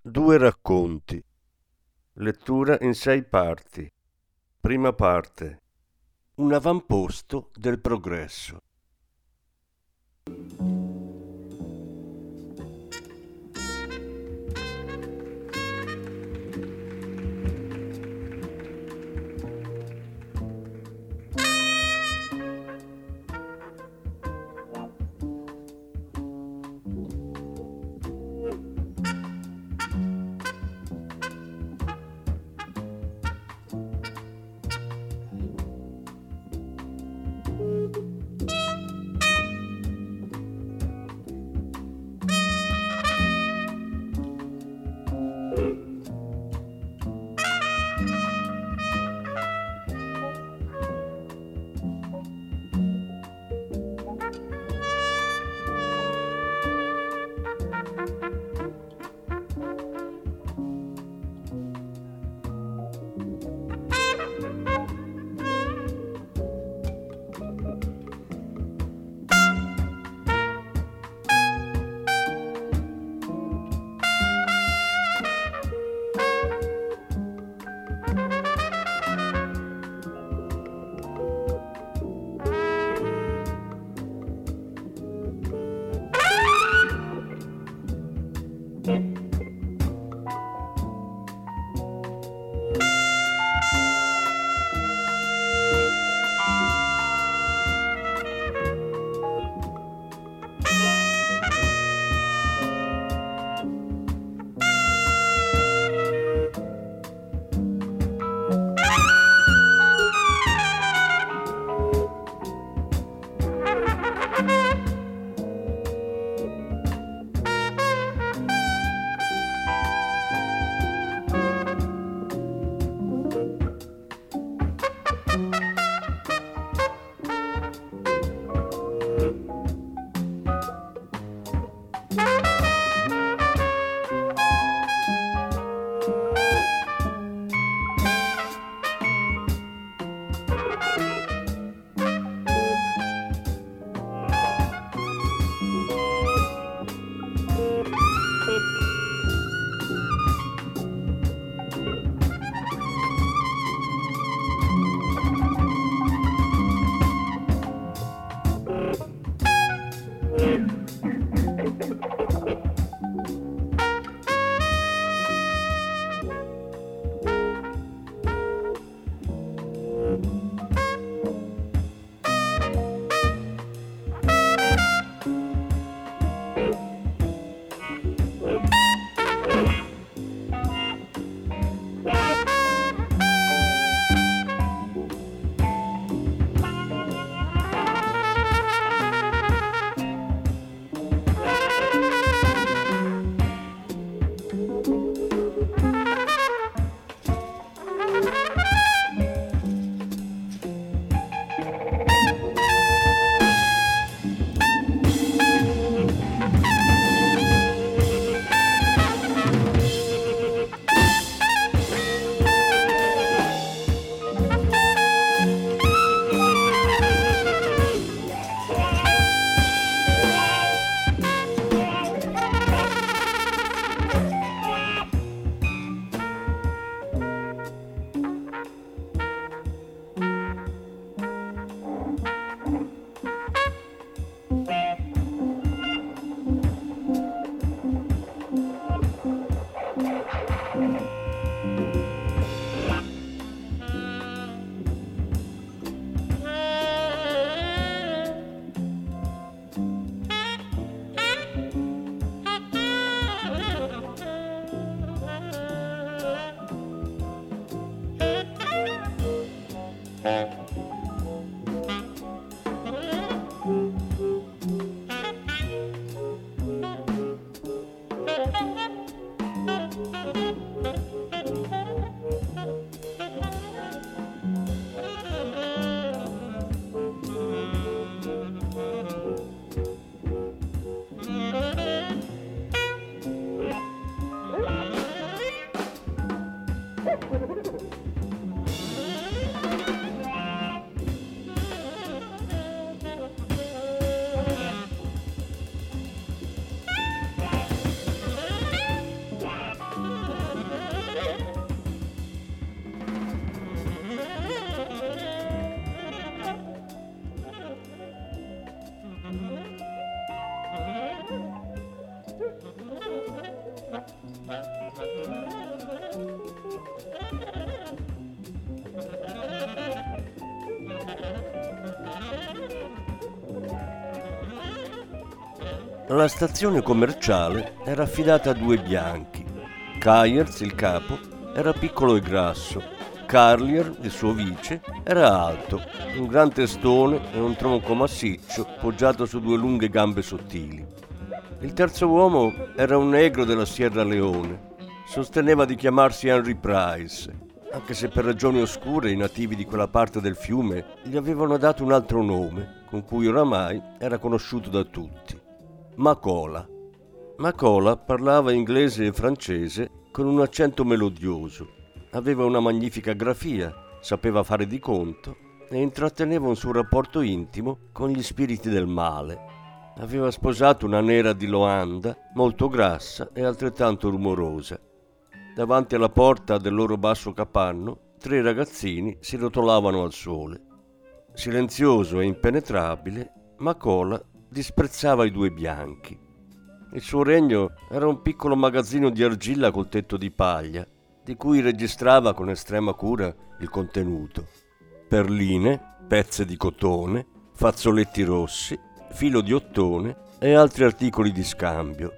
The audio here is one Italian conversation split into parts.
Due racconti. Lettura in sei parti. Prima parte. Un avamposto del progresso. La stazione commerciale era affidata a due bianchi. Kyers, il capo, era piccolo e grasso. Carlier, il suo vice, era alto, un gran testone e un tronco massiccio poggiato su due lunghe gambe sottili. Il terzo uomo era un negro della Sierra Leone. Sosteneva di chiamarsi Henry Price, anche se per ragioni oscure i nativi di quella parte del fiume gli avevano dato un altro nome, con cui oramai era conosciuto da tutti. Macola. Macola parlava inglese e francese con un accento melodioso. Aveva una magnifica grafia, sapeva fare di conto e intratteneva un suo rapporto intimo con gli spiriti del male. Aveva sposato una nera di Loanda, molto grassa e altrettanto rumorosa. Davanti alla porta del loro basso capanno, tre ragazzini si rotolavano al sole. Silenzioso e impenetrabile, Macola disprezzava i due bianchi. Il suo regno era un piccolo magazzino di argilla col tetto di paglia, di cui registrava con estrema cura il contenuto. Perline, pezze di cotone, fazzoletti rossi, filo di ottone e altri articoli di scambio.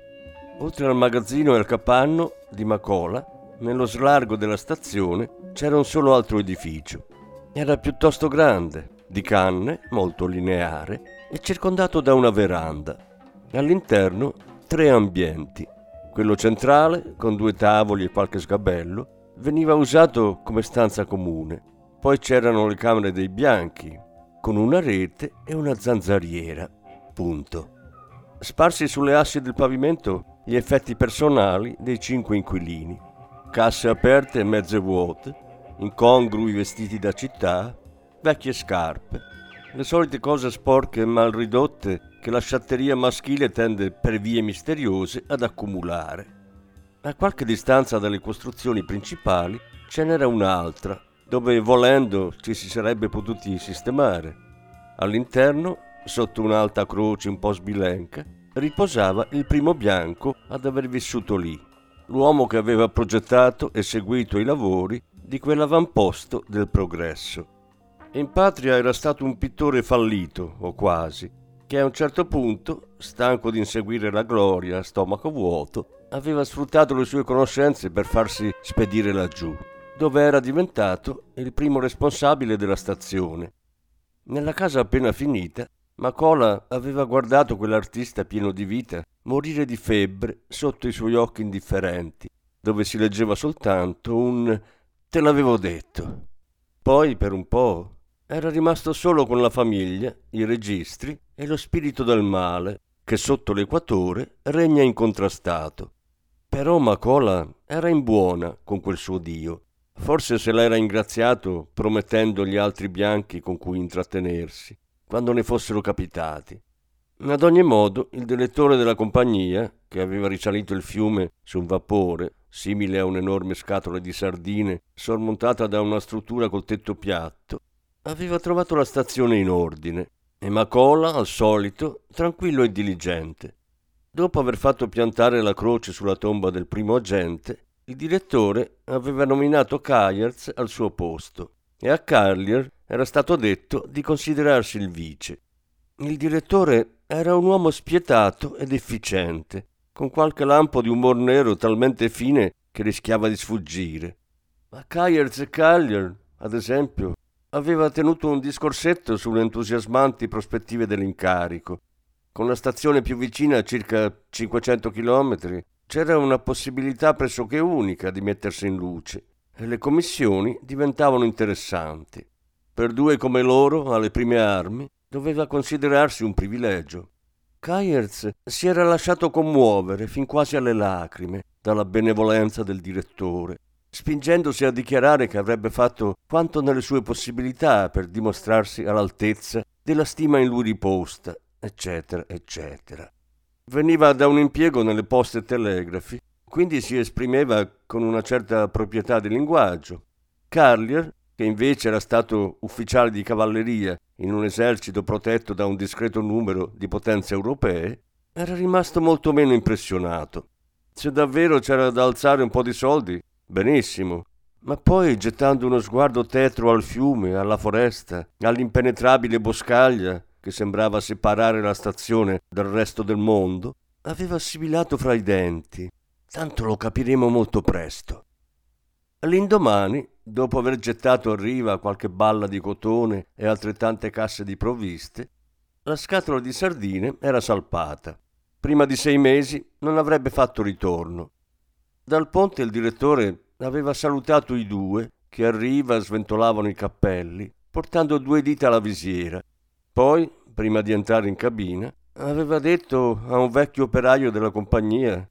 Oltre al magazzino e al capanno di Macola, nello slargo della stazione c'era un solo altro edificio. Era piuttosto grande, di canne, molto lineare e circondato da una veranda. All'interno tre ambienti. Quello centrale, con due tavoli e qualche sgabello, veniva usato come stanza comune. Poi c'erano le camere dei bianchi, con una rete e una zanzariera. Punto. Sparsi sulle assi del pavimento gli effetti personali dei cinque inquilini. Casse aperte e mezze vuote, incongrui vestiti da città, vecchie scarpe, le solite cose sporche e mal ridotte che la sciatteria maschile tende per vie misteriose ad accumulare. A qualche distanza dalle costruzioni principali ce n'era un'altra, dove volendo ci si sarebbe potuti sistemare. All'interno, sotto un'alta croce un po' sbilenca, riposava il primo bianco ad aver vissuto lì, l'uomo che aveva progettato e seguito i lavori di quell'avamposto del progresso. In patria era stato un pittore fallito, o quasi, che a un certo punto, stanco di inseguire la gloria stomaco vuoto, aveva sfruttato le sue conoscenze per farsi spedire laggiù, dove era diventato il primo responsabile della stazione. Nella casa appena finita, Macola aveva guardato quell'artista pieno di vita morire di febbre sotto i suoi occhi indifferenti, dove si leggeva soltanto un te l'avevo detto. Poi, per un po', era rimasto solo con la famiglia, i registri e lo spirito del male, che sotto l'equatore regna incontrastato. Però Macola era in buona con quel suo Dio. Forse se l'era ingraziato promettendo gli altri bianchi con cui intrattenersi, quando ne fossero capitati. Ad ogni modo, il direttore della compagnia, che aveva risalito il fiume su un vapore, simile a un'enorme scatola di sardine sormontata da una struttura col tetto piatto, Aveva trovato la stazione in ordine e Macola, al solito, tranquillo e diligente. Dopo aver fatto piantare la croce sulla tomba del primo agente, il direttore aveva nominato Kayerz al suo posto e a Carlier era stato detto di considerarsi il vice. Il direttore era un uomo spietato ed efficiente, con qualche lampo di umor nero talmente fine che rischiava di sfuggire. Ma Kayerz e Carlier, ad esempio, aveva tenuto un discorsetto sulle entusiasmanti prospettive dell'incarico. Con la stazione più vicina a circa 500 km c'era una possibilità pressoché unica di mettersi in luce e le commissioni diventavano interessanti. Per due come loro, alle prime armi, doveva considerarsi un privilegio. Kayerz si era lasciato commuovere fin quasi alle lacrime dalla benevolenza del direttore spingendosi a dichiarare che avrebbe fatto quanto nelle sue possibilità per dimostrarsi all'altezza della stima in lui riposta, eccetera, eccetera. Veniva da un impiego nelle poste telegrafi, quindi si esprimeva con una certa proprietà di linguaggio. Carlier, che invece era stato ufficiale di cavalleria in un esercito protetto da un discreto numero di potenze europee, era rimasto molto meno impressionato. Se davvero c'era da alzare un po' di soldi, Benissimo. Ma poi, gettando uno sguardo tetro al fiume, alla foresta, all'impenetrabile boscaglia, che sembrava separare la stazione dal resto del mondo, aveva assimilato fra i denti. Tanto lo capiremo molto presto. L'indomani, dopo aver gettato a riva qualche balla di cotone e altrettante casse di provviste, la scatola di sardine era salpata. Prima di sei mesi non avrebbe fatto ritorno. Dal ponte il direttore aveva salutato i due che a riva sventolavano i cappelli, portando due dita alla visiera. Poi, prima di entrare in cabina, aveva detto a un vecchio operaio della compagnia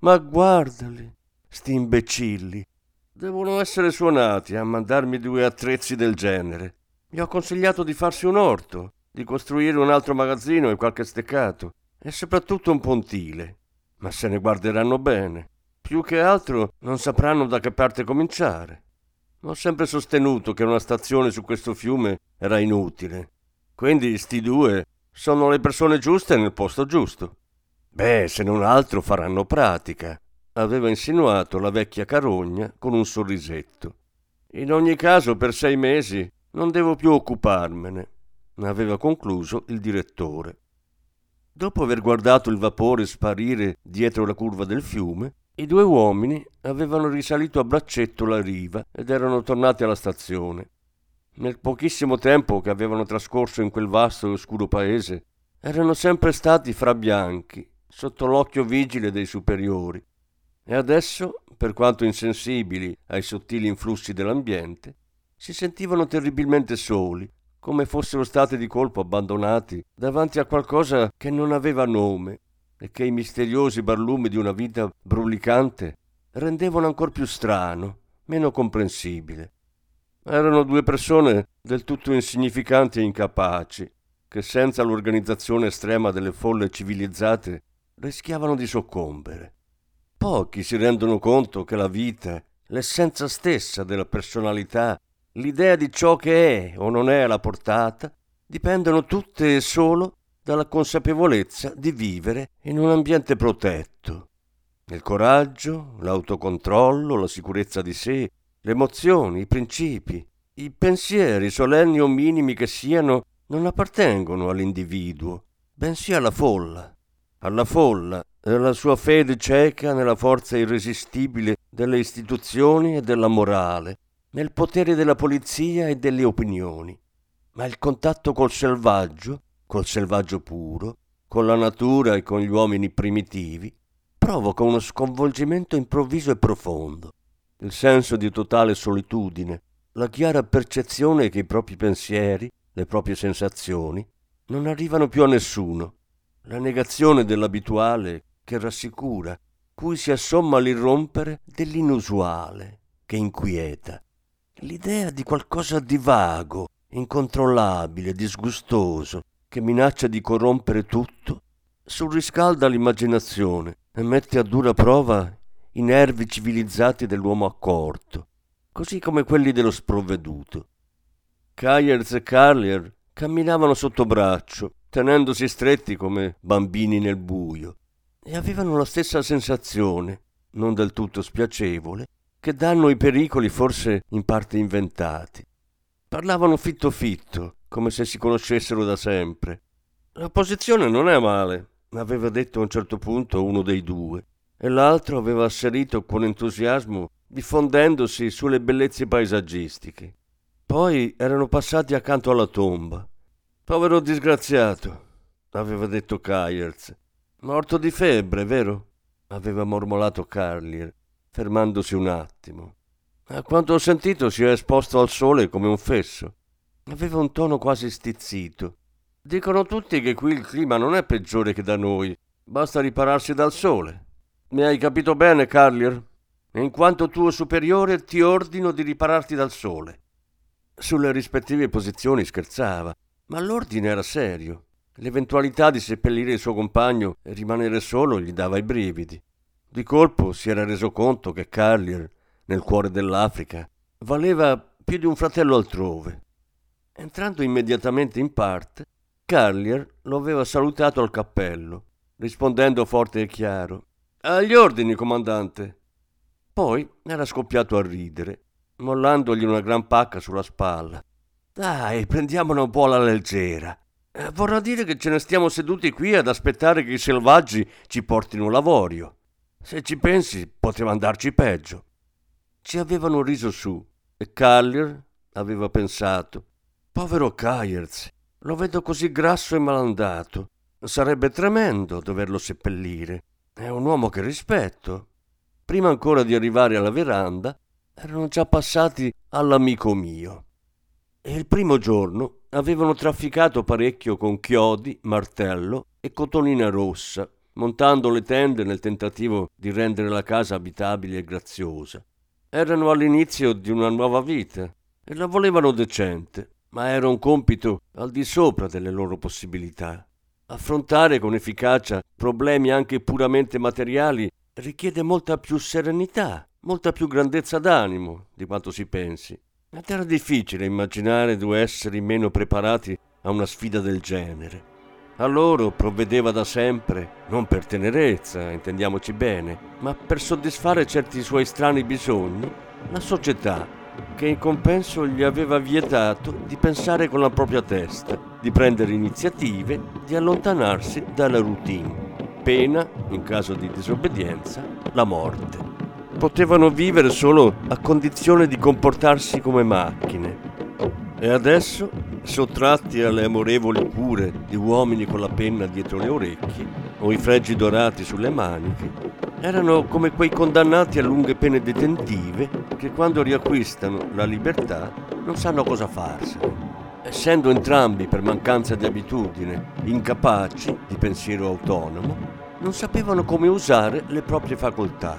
Ma guardali, sti imbecilli, devono essere suonati a mandarmi due attrezzi del genere. Gli ho consigliato di farsi un orto, di costruire un altro magazzino e qualche steccato, e soprattutto un pontile. Ma se ne guarderanno bene. Più che altro non sapranno da che parte cominciare. Ho sempre sostenuto che una stazione su questo fiume era inutile. Quindi sti due sono le persone giuste nel posto giusto. Beh, se non altro faranno pratica, aveva insinuato la vecchia carogna con un sorrisetto. In ogni caso, per sei mesi non devo più occuparmene, aveva concluso il direttore. Dopo aver guardato il vapore sparire dietro la curva del fiume, i due uomini avevano risalito a braccetto la riva ed erano tornati alla stazione. Nel pochissimo tempo che avevano trascorso in quel vasto e oscuro paese, erano sempre stati fra bianchi, sotto l'occhio vigile dei superiori. E adesso, per quanto insensibili ai sottili influssi dell'ambiente, si sentivano terribilmente soli, come fossero stati di colpo abbandonati davanti a qualcosa che non aveva nome e che i misteriosi barlumi di una vita brulicante rendevano ancor più strano, meno comprensibile. Erano due persone del tutto insignificanti e incapaci, che senza l'organizzazione estrema delle folle civilizzate rischiavano di soccombere. Pochi si rendono conto che la vita, l'essenza stessa della personalità, l'idea di ciò che è o non è alla portata, dipendono tutte e solo dalla consapevolezza di vivere in un ambiente protetto. Il coraggio, l'autocontrollo, la sicurezza di sé, le emozioni, i principi, i pensieri, solenni o minimi che siano, non appartengono all'individuo, bensì alla folla. Alla folla e alla sua fede cieca nella forza irresistibile delle istituzioni e della morale, nel potere della polizia e delle opinioni. Ma il contatto col selvaggio col selvaggio puro, con la natura e con gli uomini primitivi, provoca uno sconvolgimento improvviso e profondo, il senso di totale solitudine, la chiara percezione che i propri pensieri, le proprie sensazioni, non arrivano più a nessuno, la negazione dell'abituale che rassicura, cui si assomma l'irrompere dell'inusuale che inquieta, l'idea di qualcosa di vago, incontrollabile, disgustoso, che minaccia di corrompere tutto, surriscalda l'immaginazione e mette a dura prova i nervi civilizzati dell'uomo accorto, così come quelli dello sprovveduto. Kayers e Carlier camminavano sotto braccio, tenendosi stretti come bambini nel buio, e avevano la stessa sensazione, non del tutto spiacevole, che danno i pericoli forse in parte inventati. Parlavano fitto fitto, come se si conoscessero da sempre. La posizione non è male, aveva detto a un certo punto uno dei due, e l'altro aveva asserito con entusiasmo, diffondendosi sulle bellezze paesaggistiche. Poi erano passati accanto alla tomba. Povero disgraziato, aveva detto Kayers. Morto di febbre, vero? aveva mormolato Carlier, fermandosi un attimo. A quanto ho sentito si è esposto al sole come un fesso. Aveva un tono quasi stizzito. Dicono tutti che qui il clima non è peggiore che da noi. Basta ripararsi dal sole. Mi hai capito bene, Carlier? In quanto tuo superiore ti ordino di ripararti dal sole. Sulle rispettive posizioni scherzava, ma l'ordine era serio. L'eventualità di seppellire il suo compagno e rimanere solo gli dava i brividi. Di colpo si era reso conto che Carlier, nel cuore dell'Africa, valeva più di un fratello altrove. Entrando immediatamente in parte, Carlier lo aveva salutato al cappello, rispondendo forte e chiaro Agli ordini, comandante. Poi era scoppiato a ridere, mollandogli una gran pacca sulla spalla. Dai, prendiamola un po' alla leggera. Eh, vorrà dire che ce ne stiamo seduti qui ad aspettare che i selvaggi ci portino l'avorio. Se ci pensi, poteva andarci peggio. Ci avevano riso su e Callier aveva pensato: Povero Kayers, lo vedo così grasso e malandato. Sarebbe tremendo doverlo seppellire. È un uomo che rispetto. Prima ancora di arrivare alla veranda, erano già passati all'amico mio. E il primo giorno avevano trafficato parecchio con chiodi, martello e cotonina rossa, montando le tende nel tentativo di rendere la casa abitabile e graziosa. Erano all'inizio di una nuova vita e la volevano decente, ma era un compito al di sopra delle loro possibilità. Affrontare con efficacia problemi anche puramente materiali richiede molta più serenità, molta più grandezza d'animo di quanto si pensi. Ed era difficile immaginare due esseri meno preparati a una sfida del genere. A loro provvedeva da sempre, non per tenerezza, intendiamoci bene, ma per soddisfare certi suoi strani bisogni, la società, che in compenso gli aveva vietato di pensare con la propria testa, di prendere iniziative, di allontanarsi dalla routine. Pena, in caso di disobbedienza, la morte potevano vivere solo a condizione di comportarsi come macchine. E adesso, sottratti alle amorevoli cure di uomini con la penna dietro le orecchie o i fregi dorati sulle maniche, erano come quei condannati a lunghe pene detentive che quando riacquistano la libertà non sanno cosa farsene. Essendo entrambi per mancanza di abitudine incapaci di pensiero autonomo, non sapevano come usare le proprie facoltà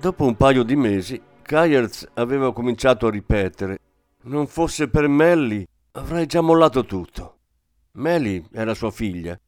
Dopo un paio di mesi, Kayerz aveva cominciato a ripetere: Non fosse per Melly, avrei già mollato tutto. Melly era sua figlia.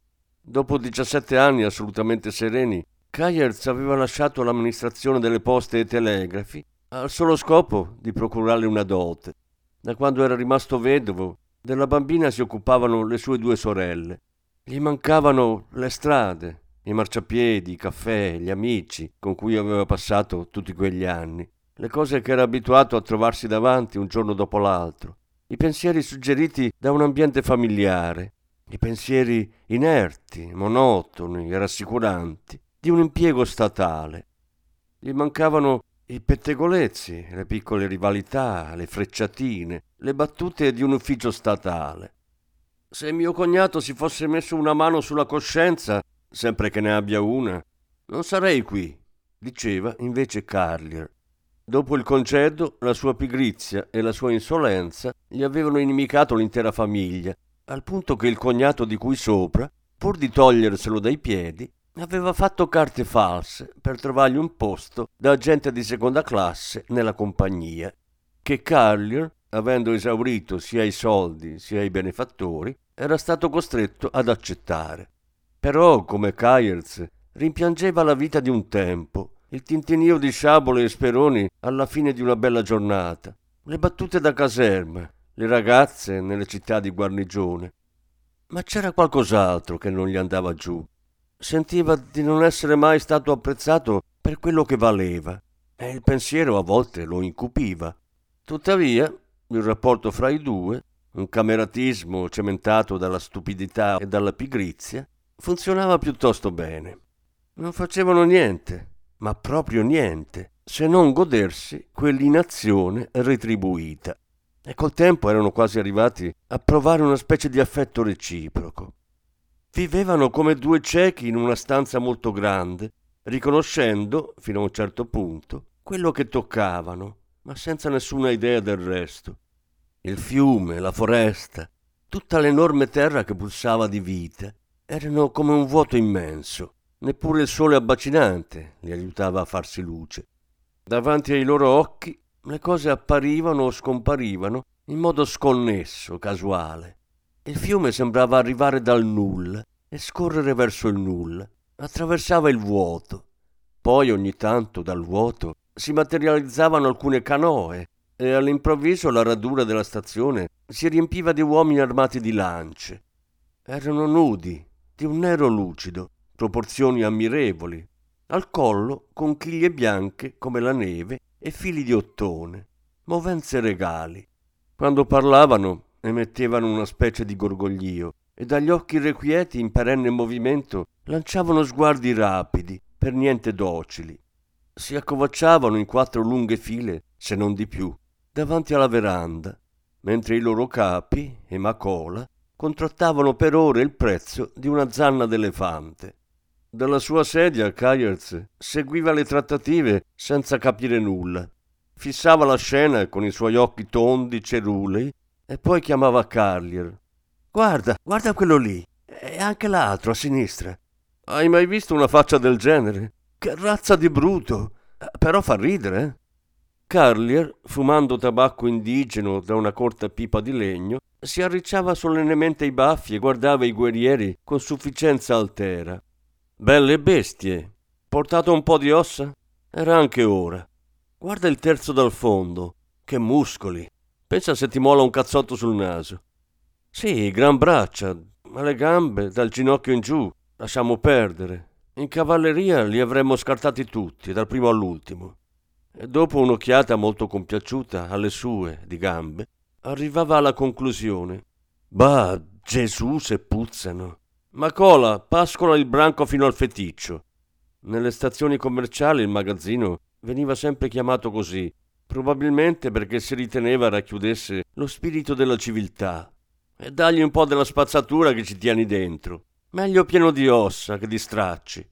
Dopo 17 anni assolutamente sereni, Kayerz aveva lasciato l'amministrazione delle poste e telegrafi al solo scopo di procurarle una dote. Da quando era rimasto vedovo, della bambina si occupavano le sue due sorelle. Gli mancavano le strade, i marciapiedi, i caffè, gli amici con cui aveva passato tutti quegli anni, le cose che era abituato a trovarsi davanti un giorno dopo l'altro, i pensieri suggeriti da un ambiente familiare, i pensieri inerti, monotoni rassicuranti, di un impiego statale. Gli mancavano i pettegolezzi, le piccole rivalità, le frecciatine, le battute di un ufficio statale. Se mio cognato si fosse messo una mano sulla coscienza, sempre che ne abbia una, non sarei qui, diceva invece Carlier. Dopo il concedo, la sua pigrizia e la sua insolenza gli avevano inimicato l'intera famiglia, al punto che il cognato di cui sopra, pur di toglierselo dai piedi, aveva fatto carte false per trovargli un posto da agente di seconda classe nella compagnia, che Carlier, avendo esaurito sia i soldi sia i benefattori, era stato costretto ad accettare. Però, come Kayers, rimpiangeva la vita di un tempo il tintinio di sciabole e speroni alla fine di una bella giornata, le battute da caserma, le ragazze nelle città di guarnigione. Ma c'era qualcos'altro che non gli andava giù. Sentiva di non essere mai stato apprezzato per quello che valeva e il pensiero a volte lo incupiva. Tuttavia, il rapporto fra i due, un cameratismo cementato dalla stupidità e dalla pigrizia, funzionava piuttosto bene. Non facevano niente, ma proprio niente, se non godersi quell'inazione retribuita. E col tempo erano quasi arrivati a provare una specie di affetto reciproco. Vivevano come due ciechi in una stanza molto grande, riconoscendo, fino a un certo punto, quello che toccavano, ma senza nessuna idea del resto. Il fiume, la foresta, tutta l'enorme terra che pulsava di vita, erano come un vuoto immenso, Neppure il sole abbacinante li aiutava a farsi luce. Davanti ai loro occhi le cose apparivano o scomparivano in modo sconnesso, casuale. Il fiume sembrava arrivare dal nulla e scorrere verso il nulla. Attraversava il vuoto. Poi ogni tanto dal vuoto si materializzavano alcune canoe e all'improvviso la radura della stazione si riempiva di uomini armati di lance. Erano nudi, di un nero lucido, proporzioni ammirevoli, al collo conchiglie bianche come la neve e fili di ottone, movenze regali. Quando parlavano emettevano una specie di gorgoglio e dagli occhi irrequieti in perenne movimento lanciavano sguardi rapidi, per niente docili. Si accovacciavano in quattro lunghe file, se non di più, davanti alla veranda, mentre i loro capi e Macola contrattavano per ore il prezzo di una zanna d'elefante. Dalla sua sedia Kayers seguiva le trattative senza capire nulla. Fissava la scena con i suoi occhi tondi, cerulei, e poi chiamava Carlier. Guarda, guarda quello lì. E anche l'altro a sinistra. Hai mai visto una faccia del genere? Che razza di bruto! Però fa ridere, eh? Carlier, fumando tabacco indigeno da una corta pipa di legno, si arricciava solennemente i baffi e guardava i guerrieri con sufficienza altera. Belle bestie. Portato un po' di ossa? Era anche ora. Guarda il terzo dal fondo. Che muscoli. Pensa se ti mola un cazzotto sul naso. Sì, gran braccia, ma le gambe dal ginocchio in giù lasciamo perdere. In cavalleria li avremmo scartati tutti, dal primo all'ultimo. E dopo un'occhiata molto compiaciuta alle sue di gambe, arrivava alla conclusione. Bah, Gesù se puzzano. Macola, pascola il branco fino al feticcio. Nelle stazioni commerciali il magazzino veniva sempre chiamato così, probabilmente perché si riteneva racchiudesse lo spirito della civiltà. E dagli un po' della spazzatura che ci tieni dentro. Meglio pieno di ossa che di stracci.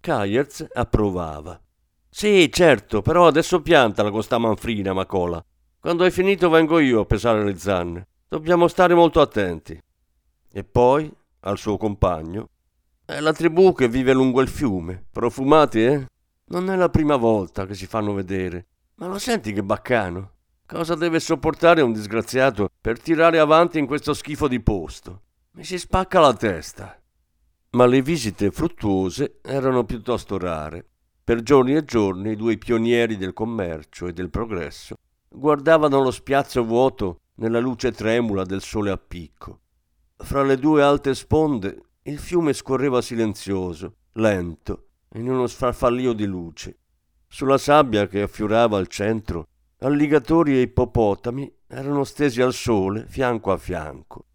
Kayerz approvava. Sì, certo, però adesso piantala con sta manfrina, Macola. Quando hai finito vengo io a pesare le zanne. Dobbiamo stare molto attenti. E poi, al suo compagno. È la tribù che vive lungo il fiume. Profumati, eh? Non è la prima volta che si fanno vedere. Ma lo senti che baccano? Cosa deve sopportare un disgraziato per tirare avanti in questo schifo di posto? Mi si spacca la testa. Ma le visite fruttuose erano piuttosto rare. Per giorni e giorni i due pionieri del commercio e del progresso guardavano lo spiazzo vuoto nella luce tremula del sole a picco. Fra le due alte sponde il fiume scorreva silenzioso, lento, in uno sfarfallio di luce. Sulla sabbia che affiorava al centro, alligatori e ippopotami erano stesi al sole fianco a fianco.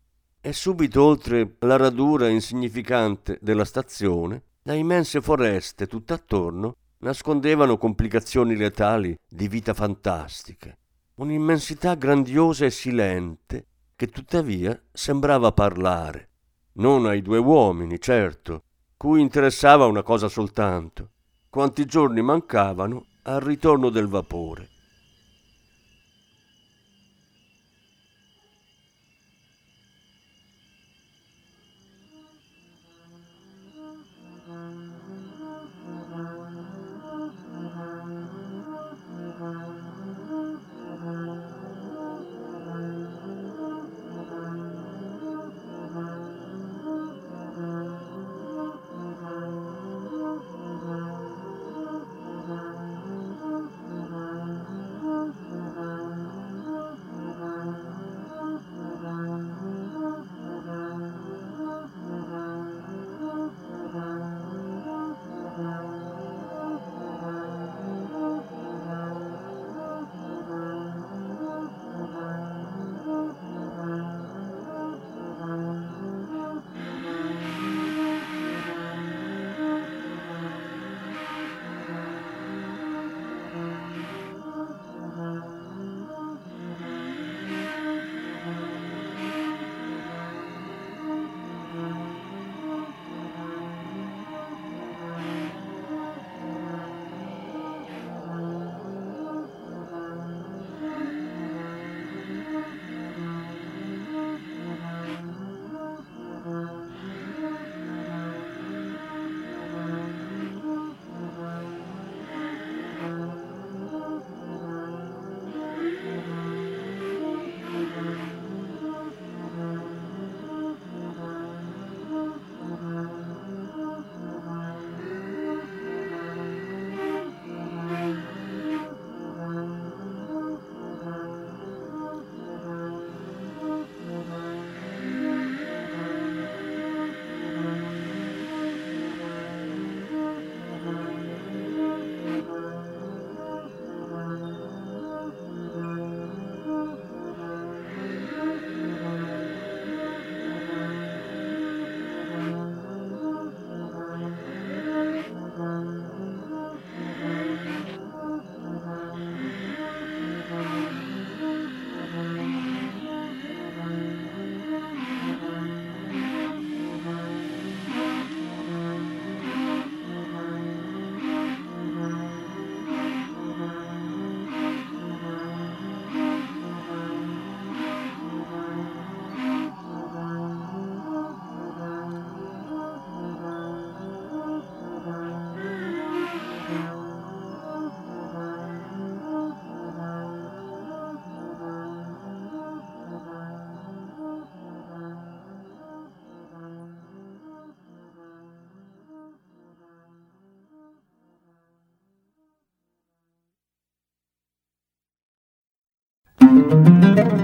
E subito oltre la radura insignificante della stazione, Da immense foreste tutt'attorno nascondevano complicazioni letali di vita fantastiche, un'immensità grandiosa e silente che tuttavia sembrava parlare, non ai due uomini, certo, cui interessava una cosa soltanto, quanti giorni mancavano al ritorno del vapore.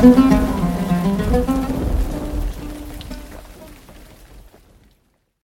Thank you.